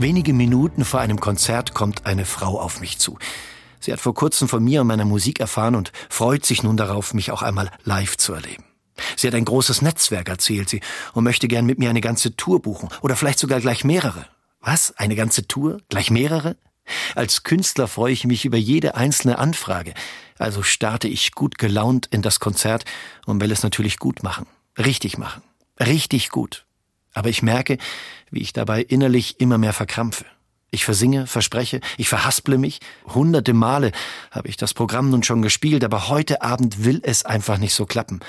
Wenige Minuten vor einem Konzert kommt eine Frau auf mich zu. Sie hat vor kurzem von mir und meiner Musik erfahren und freut sich nun darauf, mich auch einmal live zu erleben. Sie hat ein großes Netzwerk, erzählt sie, und möchte gern mit mir eine ganze Tour buchen oder vielleicht sogar gleich mehrere. Was? Eine ganze Tour? Gleich mehrere? Als Künstler freue ich mich über jede einzelne Anfrage. Also starte ich gut gelaunt in das Konzert und will es natürlich gut machen. Richtig machen. Richtig gut. Aber ich merke, wie ich dabei innerlich immer mehr verkrampfe. Ich versinge, verspreche, ich verhasple mich. Hunderte Male habe ich das Programm nun schon gespielt, aber heute Abend will es einfach nicht so klappen.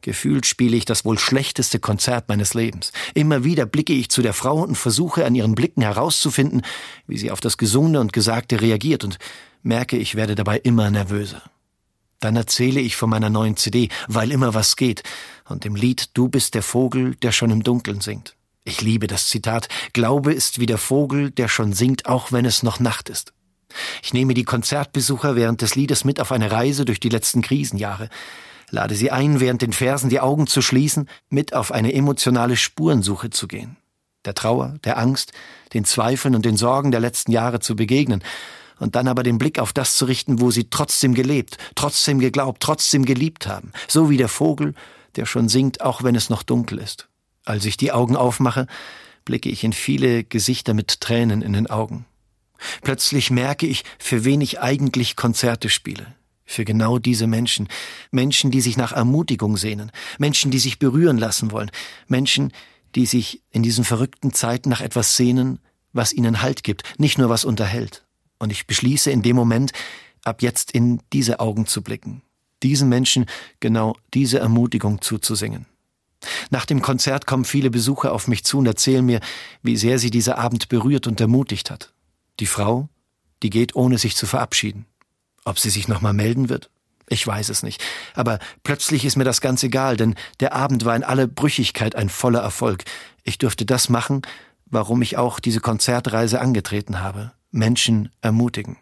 Gefühlt spiele ich das wohl schlechteste Konzert meines Lebens. Immer wieder blicke ich zu der Frau und versuche an ihren Blicken herauszufinden, wie sie auf das Gesunde und Gesagte reagiert und merke, ich werde dabei immer nervöser. Dann erzähle ich von meiner neuen CD, weil immer was geht, und dem Lied Du bist der Vogel, der schon im Dunkeln singt. Ich liebe das Zitat. Glaube ist wie der Vogel, der schon singt, auch wenn es noch Nacht ist. Ich nehme die Konzertbesucher während des Liedes mit auf eine Reise durch die letzten Krisenjahre, lade sie ein, während den Versen die Augen zu schließen, mit auf eine emotionale Spurensuche zu gehen. Der Trauer, der Angst, den Zweifeln und den Sorgen der letzten Jahre zu begegnen und dann aber den Blick auf das zu richten, wo sie trotzdem gelebt, trotzdem geglaubt, trotzdem geliebt haben, so wie der Vogel, der schon singt, auch wenn es noch dunkel ist. Als ich die Augen aufmache, blicke ich in viele Gesichter mit Tränen in den Augen. Plötzlich merke ich, für wen ich eigentlich Konzerte spiele. Für genau diese Menschen. Menschen, die sich nach Ermutigung sehnen. Menschen, die sich berühren lassen wollen. Menschen, die sich in diesen verrückten Zeiten nach etwas sehnen, was ihnen Halt gibt, nicht nur was unterhält. Und ich beschließe in dem Moment, ab jetzt in diese Augen zu blicken, diesen Menschen genau diese Ermutigung zuzusingen. Nach dem Konzert kommen viele Besucher auf mich zu und erzählen mir, wie sehr sie dieser Abend berührt und ermutigt hat. Die Frau, die geht ohne sich zu verabschieden. Ob sie sich nochmal melden wird? Ich weiß es nicht. Aber plötzlich ist mir das ganz egal, denn der Abend war in aller Brüchigkeit ein voller Erfolg. Ich durfte das machen, warum ich auch diese Konzertreise angetreten habe. Menschen ermutigen.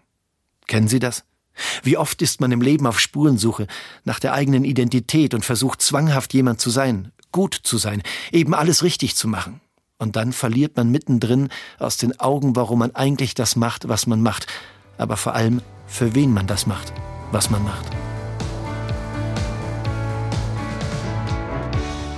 Kennen Sie das? Wie oft ist man im Leben auf Spurensuche nach der eigenen Identität und versucht zwanghaft jemand zu sein, gut zu sein, eben alles richtig zu machen. Und dann verliert man mittendrin aus den Augen, warum man eigentlich das macht, was man macht, aber vor allem, für wen man das macht, was man macht.